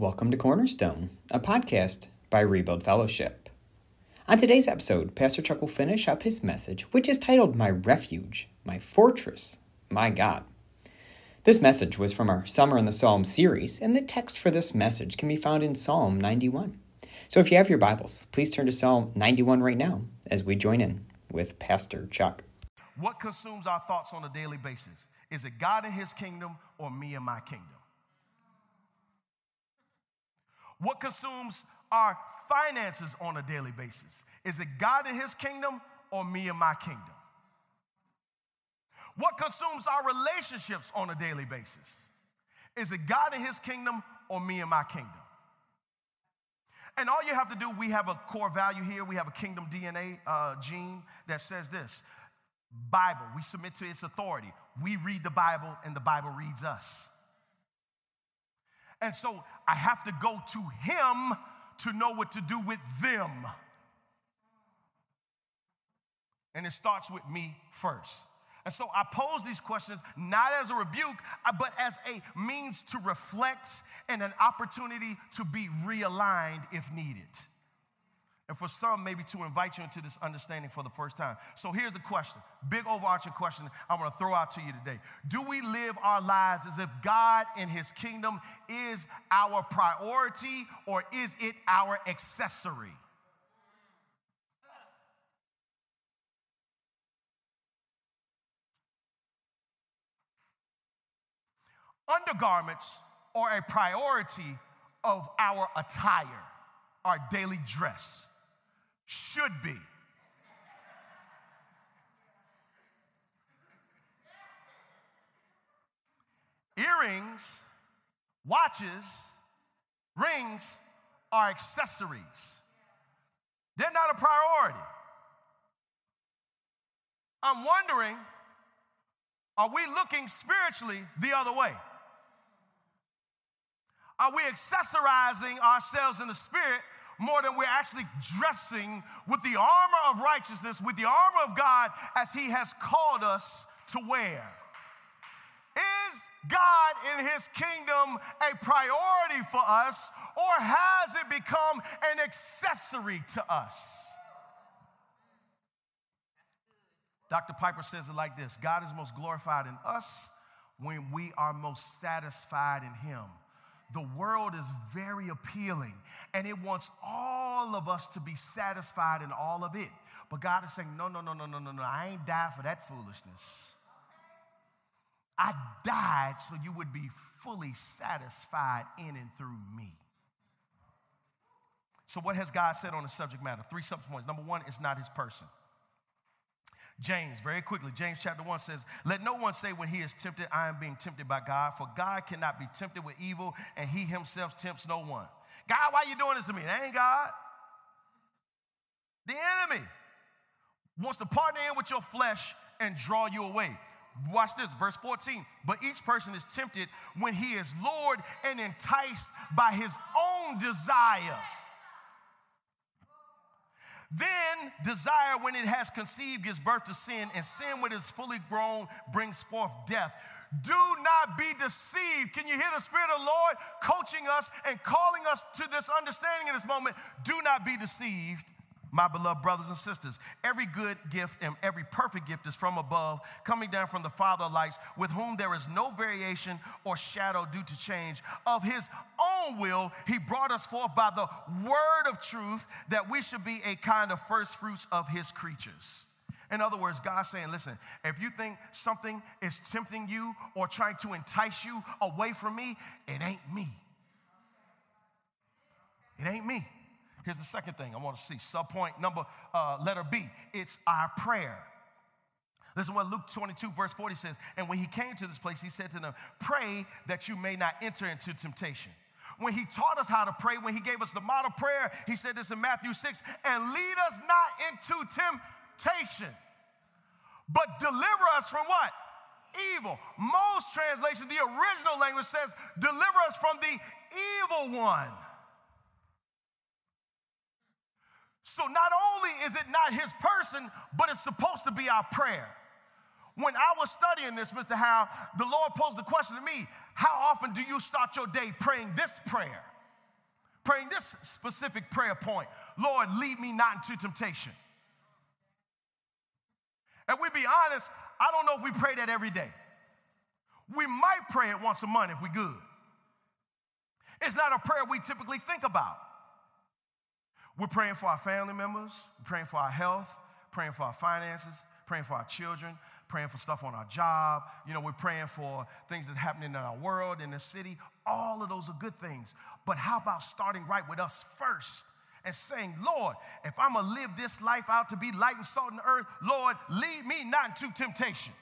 Welcome to Cornerstone, a podcast by Rebuild Fellowship. On today's episode, Pastor Chuck will finish up his message, which is titled My Refuge, My Fortress, My God. This message was from our Summer in the Psalm series, and the text for this message can be found in Psalm 91. So if you have your Bibles, please turn to Psalm 91 right now as we join in with Pastor Chuck. What consumes our thoughts on a daily basis? Is it God and His kingdom or me and my kingdom? What consumes our finances on a daily basis? Is it God and His kingdom or me and my kingdom? What consumes our relationships on a daily basis? Is it God and His kingdom or me and my kingdom? And all you have to do, we have a core value here. We have a kingdom DNA uh, gene that says this Bible, we submit to its authority. We read the Bible, and the Bible reads us. And so I have to go to Him to know what to do with them. And it starts with me first. And so I pose these questions not as a rebuke, uh, but as a means to reflect and an opportunity to be realigned if needed. And for some, maybe to invite you into this understanding for the first time. So here's the question big overarching question I'm gonna throw out to you today. Do we live our lives as if God and His kingdom is our priority or is it our accessory? Undergarments are a priority of our attire, our daily dress. Should be. Earrings, watches, rings are accessories. They're not a priority. I'm wondering are we looking spiritually the other way? Are we accessorizing ourselves in the spirit more than we're actually dressing with the armor of righteousness, with the armor of God as He has called us to wear? Is God in His kingdom a priority for us, or has it become an accessory to us? Dr. Piper says it like this God is most glorified in us when we are most satisfied in Him the world is very appealing and it wants all of us to be satisfied in all of it. But God is saying, no, no, no, no, no, no, no. I ain't died for that foolishness. I died so you would be fully satisfied in and through me. So, what has God said on the subject matter? Three subpoints. Number one, it's not his person. James, very quickly, James chapter 1 says, Let no one say when he is tempted, I am being tempted by God, for God cannot be tempted with evil, and he himself tempts no one. God, why are you doing this to me? That ain't God. The enemy wants to partner in with your flesh and draw you away. Watch this, verse 14. But each person is tempted when he is lured and enticed by his own desire. Then desire, when it has conceived, gives birth to sin, and sin, when it is fully grown, brings forth death. Do not be deceived. Can you hear the Spirit of the Lord coaching us and calling us to this understanding in this moment? Do not be deceived my beloved brothers and sisters. Every good gift and every perfect gift is from above, coming down from the Father of lights, with whom there is no variation or shadow due to change. Of his own will, he brought us forth by the word of truth, that we should be a kind of first fruits of his creatures. In other words, God's saying, listen, if you think something is tempting you or trying to entice you away from me, it ain't me. It ain't me. Here's the second thing I want to see. Subpoint number, uh, letter B. It's our prayer. Listen what Luke 22, verse 40 says. And when he came to this place, he said to them, Pray that you may not enter into temptation. When he taught us how to pray, when he gave us the model prayer, he said this in Matthew 6 and lead us not into temptation, but deliver us from what? Evil. Most translations, the original language says, Deliver us from the evil one. So not only is it not his person, but it's supposed to be our prayer. When I was studying this, Mr. Howe, the Lord posed the question to me How often do you start your day praying this prayer? Praying this specific prayer point Lord, lead me not into temptation. And we be honest, I don't know if we pray that every day. We might pray it once a month if we good. It's not a prayer we typically think about. We're praying for our family members, praying for our health, praying for our finances, praying for our children, praying for stuff on our job. You know, we're praying for things that's happening in our world, in the city. All of those are good things. But how about starting right with us first and saying, Lord, if I'm going to live this life out to be light and salt in the earth, Lord, lead me not into temptation.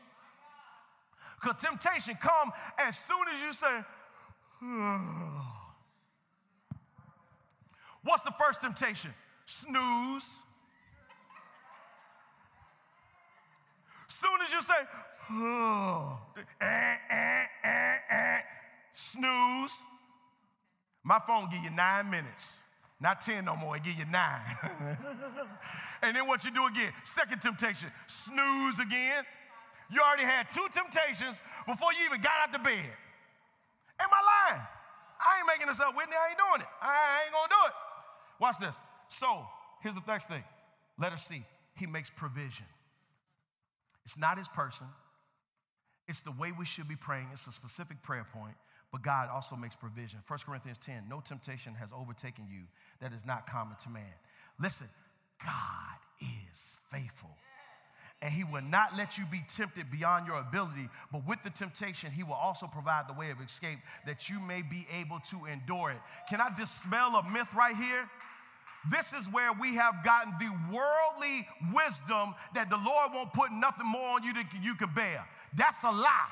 Because temptation come as soon as you say, What's the first temptation? Snooze. Soon as you say, oh, eh, eh, eh, snooze, my phone give you nine minutes. Not 10 no more, it give you nine. and then what you do again, second temptation, snooze again. You already had two temptations before you even got out the bed. Am I lying? I ain't making this up, Whitney. I ain't doing it. I ain't gonna do it. Watch this. So, here's the next thing. Let us see. He makes provision. It's not his person, it's the way we should be praying. It's a specific prayer point, but God also makes provision. 1 Corinthians 10 No temptation has overtaken you that is not common to man. Listen, God is faithful. And he will not let you be tempted beyond your ability, but with the temptation, he will also provide the way of escape that you may be able to endure it. Can I dispel a myth right here? This is where we have gotten the worldly wisdom that the Lord won't put nothing more on you than you can bear. That's a lie.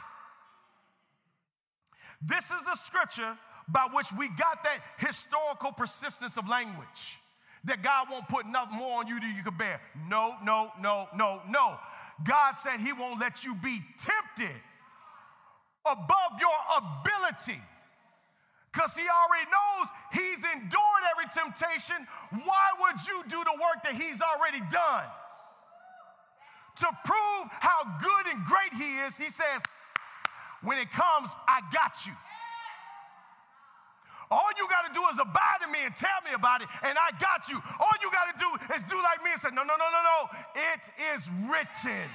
This is the scripture by which we got that historical persistence of language that God won't put nothing more on you than you can bear. No, no, no, no, no. God said He won't let you be tempted above your ability because He already knows He's endured every temptation. Why would you do the work that He's already done? To prove how good and great He is, He says, When it comes, I got you. All you got to do is abide in me and tell me about it, and I got you. All you got to do is do like me and say, No, no, no, no, no. It is written.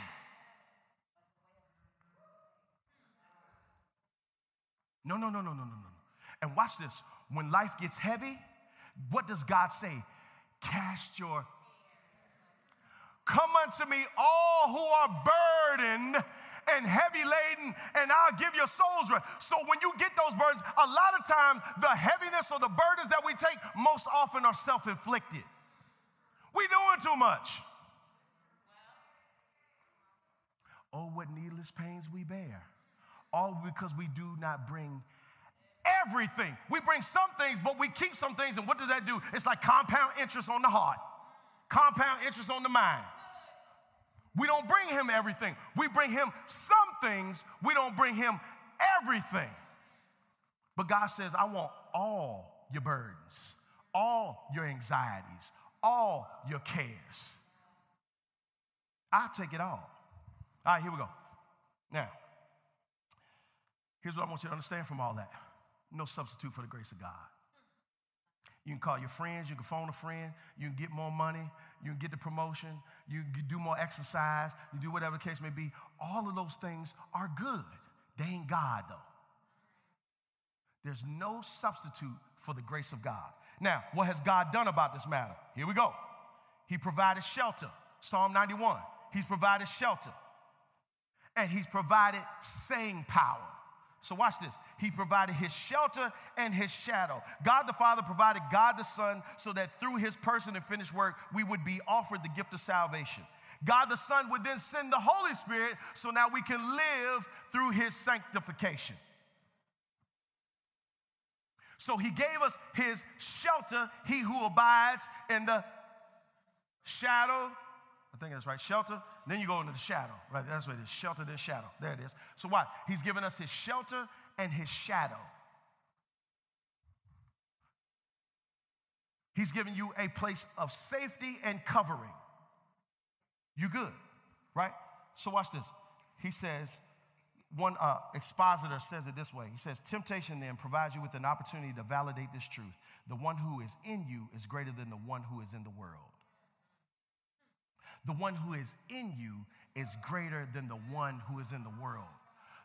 No, no, no, no, no, no, no. And watch this. When life gets heavy, what does God say? Cast your. Come unto me, all who are burdened and heavy laden, and I'll give your souls rest. So when you get those burdens, a lot of times the heaviness or the burdens that we take most often are self-inflicted. We doing too much. Oh, what needless pains we bear. All because we do not bring everything. We bring some things, but we keep some things, and what does that do? It's like compound interest on the heart, compound interest on the mind. We don't bring him everything. We bring him some things. We don't bring him everything. But God says, I want all your burdens, all your anxieties, all your cares. I'll take it all. All right, here we go. Now, here's what I want you to understand from all that no substitute for the grace of God. You can call your friends, you can phone a friend, you can get more money, you can get the promotion, you can do more exercise, you do whatever the case may be. All of those things are good. They ain't God, though. There's no substitute for the grace of God. Now, what has God done about this matter? Here we go. He provided shelter. Psalm 91. He's provided shelter. And He's provided saying power. So watch this. He provided his shelter and his shadow. God the Father provided God the Son so that through his person and finished work, we would be offered the gift of salvation. God the Son would then send the Holy Spirit so now we can live through his sanctification. So he gave us his shelter, he who abides in the shadow I think that's right. Shelter. Then you go into the shadow. Right. That's what it is. Shelter, then shadow. There it is. So why? He's given us his shelter and his shadow. He's given you a place of safety and covering. You good, right? So watch this. He says, one uh, expositor says it this way He says, Temptation then provides you with an opportunity to validate this truth. The one who is in you is greater than the one who is in the world. The one who is in you is greater than the one who is in the world.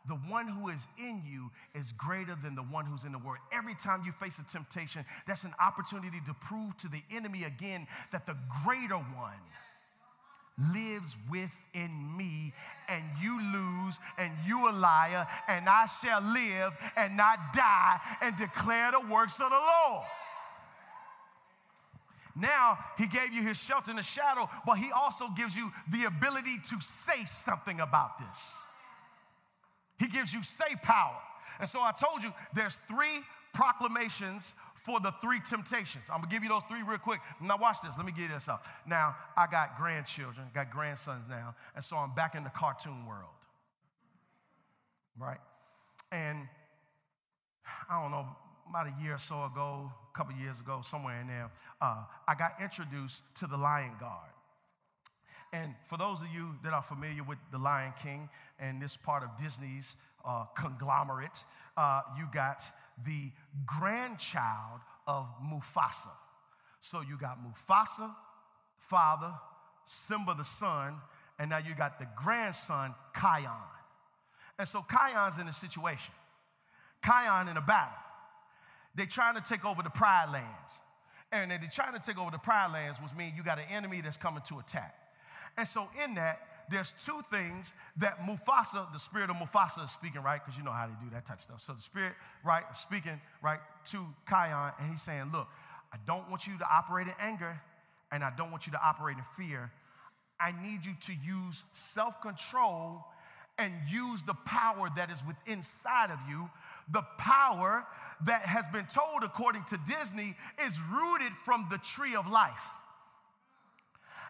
The one who is in you is greater than the one who's in the world. Every time you face a temptation, that's an opportunity to prove to the enemy again that the greater one lives within me, and you lose, and you a liar, and I shall live and not die and declare the works of the Lord. Now, he gave you his shelter in the shadow, but he also gives you the ability to say something about this. He gives you say power. And so I told you there's three proclamations for the three temptations. I'm gonna give you those three real quick. Now, watch this. Let me get this up. Now, I got grandchildren, got grandsons now, and so I'm back in the cartoon world. Right? And I don't know, about a year or so ago, couple years ago, somewhere in there, uh, I got introduced to the Lion Guard. And for those of you that are familiar with The Lion King and this part of Disney's uh, conglomerate, uh, you got the grandchild of Mufasa. So you got Mufasa, father, Simba the son, and now you got the grandson, Kion. And so Kion's in a situation. Kion in a battle. They're trying to take over the Pride Lands. And they're trying to take over the Pride Lands, which means you got an enemy that's coming to attack. And so, in that, there's two things that Mufasa, the spirit of Mufasa, is speaking, right? Because you know how they do that type of stuff. So, the spirit, right, speaking, right, to Kion, and he's saying, Look, I don't want you to operate in anger, and I don't want you to operate in fear. I need you to use self control and use the power that is within inside of you. The power that has been told, according to Disney, is rooted from the tree of life.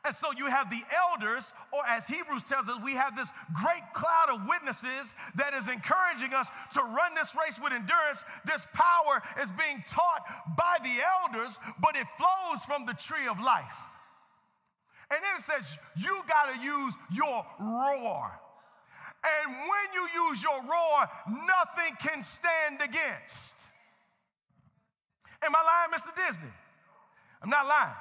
And so you have the elders, or as Hebrews tells us, we have this great cloud of witnesses that is encouraging us to run this race with endurance. This power is being taught by the elders, but it flows from the tree of life. And then it says, you got to use your roar. And when you use your roar, nothing can stand against. Am I lying, Mr. Disney? I'm not lying.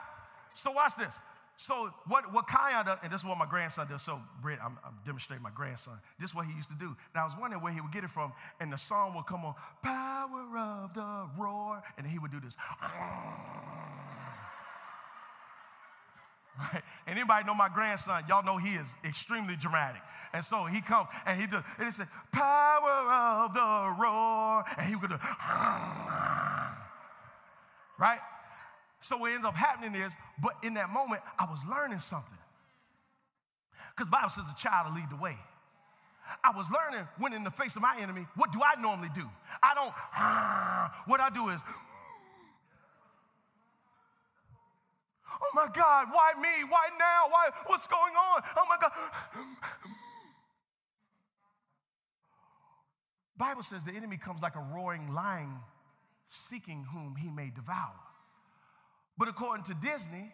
So watch this. So what, what Kion does, and this is what my grandson does. So Brett, I'm, I'm, demonstrating my grandson. This is what he used to do. And I was wondering where he would get it from. And the song would come on, Power of the Roar. And he would do this. Right? And anybody know my grandson, y'all know he is extremely dramatic. And so he comes and he does, and he said, power of the roar. And he would do, right? So what ends up happening is, but in that moment, I was learning something. Because Bible says a child will lead the way. I was learning when in the face of my enemy, what do I normally do? I don't, what I do is, oh my God, why me? Why now? Why, what's going on? Oh my God. Bible says the enemy comes like a roaring lion seeking whom he may devour. But according to Disney,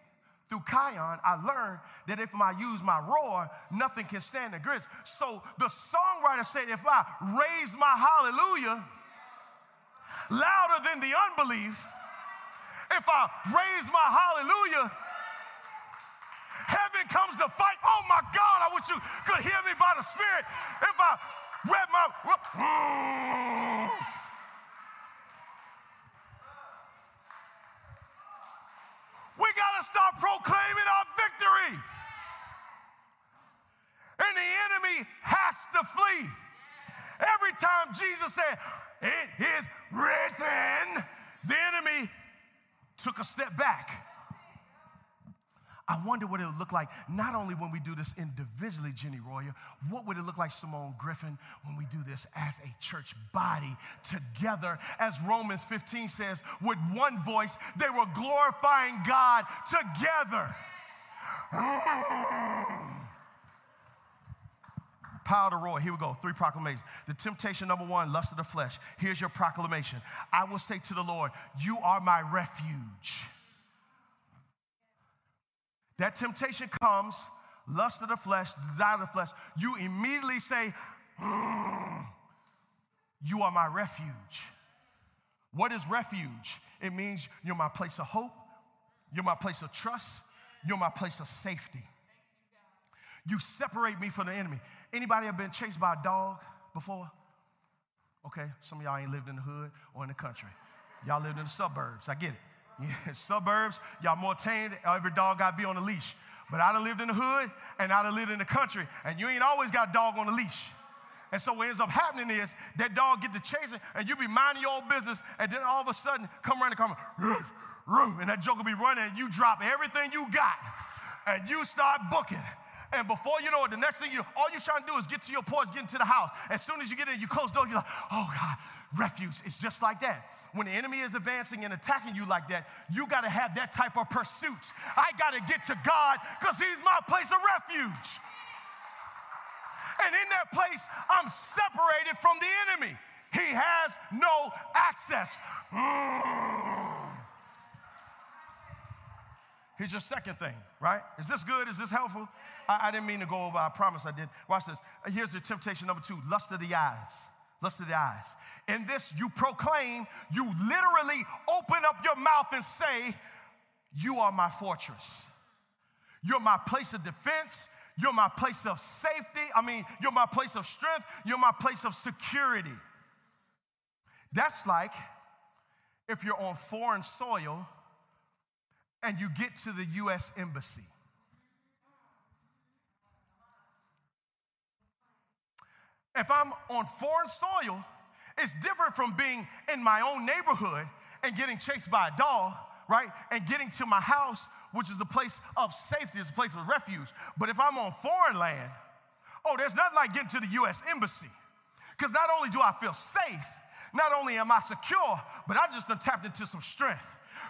through Kion, I learned that if I use my roar, nothing can stand grits. So the songwriter said, if I raise my hallelujah louder than the unbelief, if I raise my hallelujah, heaven comes to fight. Oh my God, I wish you could hear me by the Spirit. If I read my. We got to start proclaiming our victory. And the enemy has to flee. Every time Jesus said, It is written, the enemy took a step back. I wonder what it would look like, not only when we do this individually, Jenny Royer, what would it look like, Simone Griffin, when we do this as a church body together? As Romans 15 says, with one voice, they were glorifying God together. To roar. Here we go. Three proclamations. The temptation number one, lust of the flesh. Here's your proclamation. I will say to the Lord, You are my refuge. That temptation comes, lust of the flesh, desire of the flesh. You immediately say, Mm. You are my refuge. What is refuge? It means you're my place of hope, you're my place of trust, you're my place of safety. You separate me from the enemy. Anybody ever been chased by a dog before? Okay, some of y'all ain't lived in the hood or in the country. Y'all lived in the suburbs. I get it. Yeah, suburbs, y'all more tamed. Every dog got to be on a leash. But I done lived in the hood and I done lived in the country, and you ain't always got a dog on a leash. And so what ends up happening is that dog get to chasing, and you be minding your own business, and then all of a sudden come around the corner, and that joker be running, and you drop everything you got, and you start booking. And before you know it, the next thing you all you're trying to do is get to your porch, get into the house. As soon as you get in, you close the door, you're like, oh God, refuge. It's just like that. When the enemy is advancing and attacking you like that, you got to have that type of pursuit. I got to get to God because He's my place of refuge. And in that place, I'm separated from the enemy. He has no access. Here's your second thing, right? Is this good? Is this helpful? I, I, didn't mean to go over. I promise I did. Watch this. Here's the temptation number two lust of the eyes. Lust of the eyes. In this, you proclaim, you literally open up your mouth and say, You are my fortress. You're my place of defense. You're my place of safety. I mean, you're my place of strength. You're my place of security. That's like if you're on foreign soil and you get to the US Embassy. If I'm on foreign soil, it's different from being in my own neighborhood and getting chased by a dog, right? And getting to my house, which is a place of safety, it's a place of refuge. But if I'm on foreign land, oh, there's nothing like getting to the US Embassy. Because not only do I feel safe, not only am I secure, but I just tapped into some strength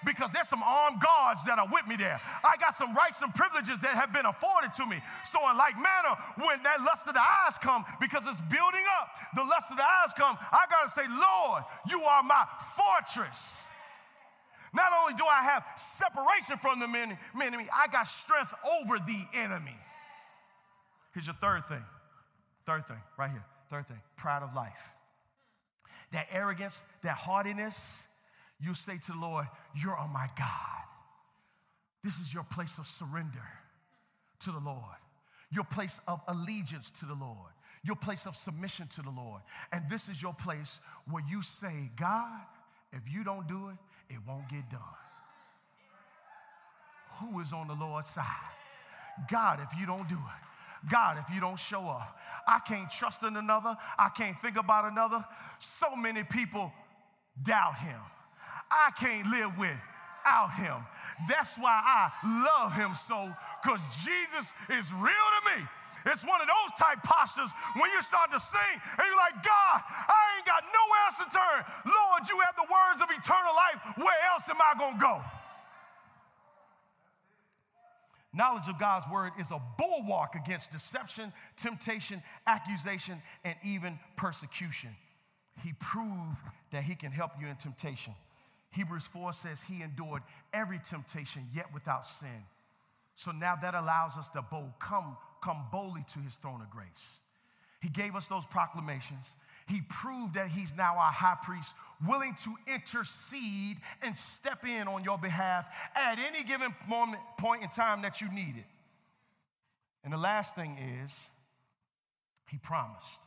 because there's some armed guards that are with me there. I got some rights and privileges that have been afforded to me. So, in like manner, when that lust of the eyes come, because it's building up, the lust of the eyes come, I got to say, Lord, you are my fortress. Not only do I have separation from the enemy, I got strength over the enemy. Here's your third thing. Third thing, right here. Third thing, pride of life. That arrogance, that haughtiness, you say to the Lord, You're on my God. This is your place of surrender to the Lord, your place of allegiance to the Lord, your place of submission to the Lord. And this is your place where you say, God, if you don't do it, it won't get done. Who is on the Lord's side? God, if you don't do it. God, if you don't show up, I can't trust in another. I can't think about another. So many people doubt him. I can't live without him. That's why I love him so, because Jesus is real to me. It's one of those type postures when you start to sing and you're like, God, I ain't got nowhere else to turn. Lord, you have the words of eternal life. Where else am I going to go? Knowledge of God's word is a bulwark against deception, temptation, accusation, and even persecution. He proved that he can help you in temptation. Hebrews 4 says he endured every temptation, yet without sin. So now that allows us to bold, come, come boldly to his throne of grace. He gave us those proclamations. He proved that he's now our high priest, willing to intercede and step in on your behalf at any given moment, point in time that you need it. And the last thing is, he promised.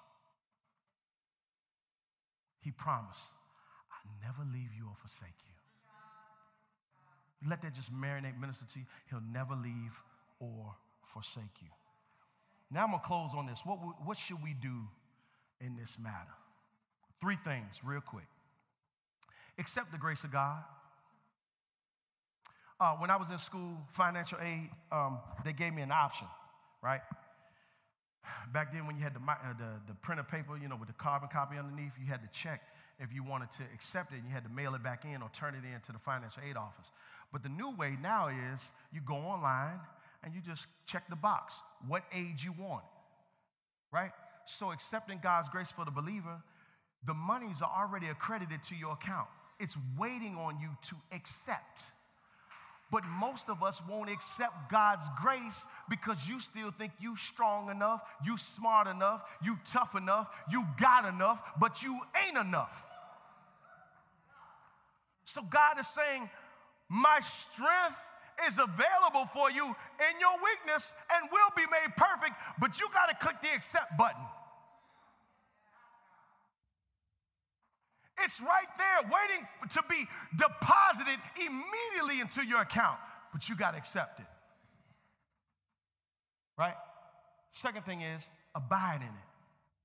He promised never leave you or forsake you. Let that just marinate, minister to you. He'll never leave or forsake you. Now I'm going to close on this. What, what should we do in this matter? Three things, real quick. Accept the grace of God. Uh, when I was in school, financial aid, um, they gave me an option, right? Back then, when you had the, uh, the, the printer paper, you know, with the carbon copy underneath, you had to check if you wanted to accept it, and you had to mail it back in or turn it in to the financial aid office. But the new way now is you go online and you just check the box what aid you want, right? So accepting God's grace for the believer, the monies are already accredited to your account. It's waiting on you to accept. But most of us won't accept God's grace because you still think you strong enough, you smart enough, you tough enough, you got enough, but you ain't enough. So God is saying, My strength is available for you in your weakness and will be made perfect, but you got to click the accept button. It's right there waiting to be deposited immediately into your account, but you got to accept it. Right? Second thing is abide in it.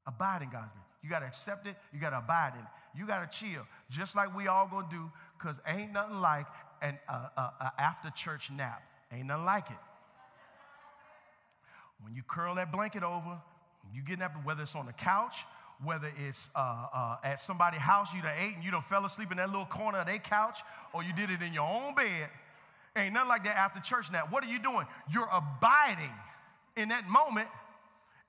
Abide in God's grace. You got to accept it. You got to abide in it. You got to chill, just like we all gonna do, because ain't nothing like an uh, uh, uh, after church nap. Ain't nothing like it. When you curl that blanket over, you get up, whether it's on the couch, whether it's uh, uh, at somebody's house, you done ate and you done fell asleep in that little corner of their couch, or you did it in your own bed. Ain't nothing like that after church now. What are you doing? You're abiding in that moment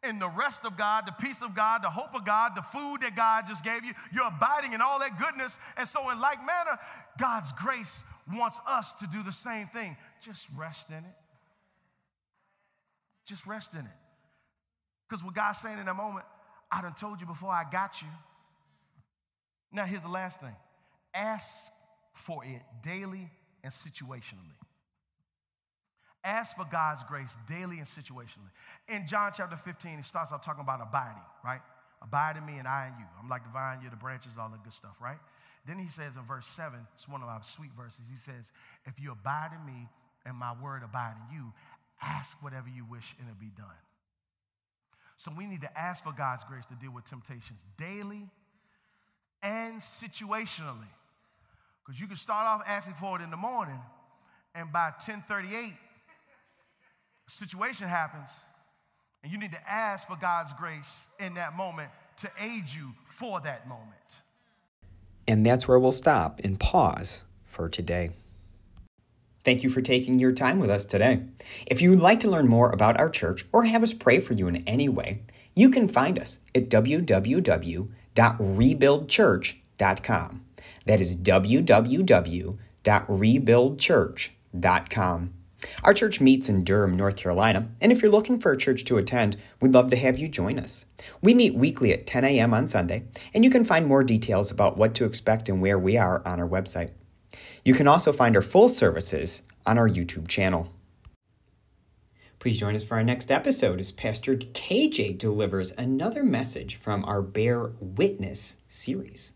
in the rest of God, the peace of God, the hope of God, the food that God just gave you. You're abiding in all that goodness. And so, in like manner, God's grace wants us to do the same thing. Just rest in it. Just rest in it. Because what God's saying in that moment, I done told you before I got you. Now, here's the last thing ask for it daily and situationally. Ask for God's grace daily and situationally. In John chapter 15, he starts out talking about abiding, right? Abide in me and I in you. I'm like the vine, you're the branches, all that good stuff, right? Then he says in verse 7, it's one of our sweet verses, he says, If you abide in me and my word abide in you, ask whatever you wish and it'll be done. So we need to ask for God's grace to deal with temptations daily and situationally. Because you can start off asking for it in the morning, and by 1038, a situation happens, and you need to ask for God's grace in that moment to aid you for that moment. And that's where we'll stop and pause for today. Thank you for taking your time with us today. If you would like to learn more about our church or have us pray for you in any way, you can find us at www.rebuildchurch.com. That is www.rebuildchurch.com. Our church meets in Durham, North Carolina, and if you're looking for a church to attend, we'd love to have you join us. We meet weekly at 10 a.m. on Sunday, and you can find more details about what to expect and where we are on our website. You can also find our full services on our YouTube channel. Please join us for our next episode as Pastor KJ delivers another message from our Bear Witness series.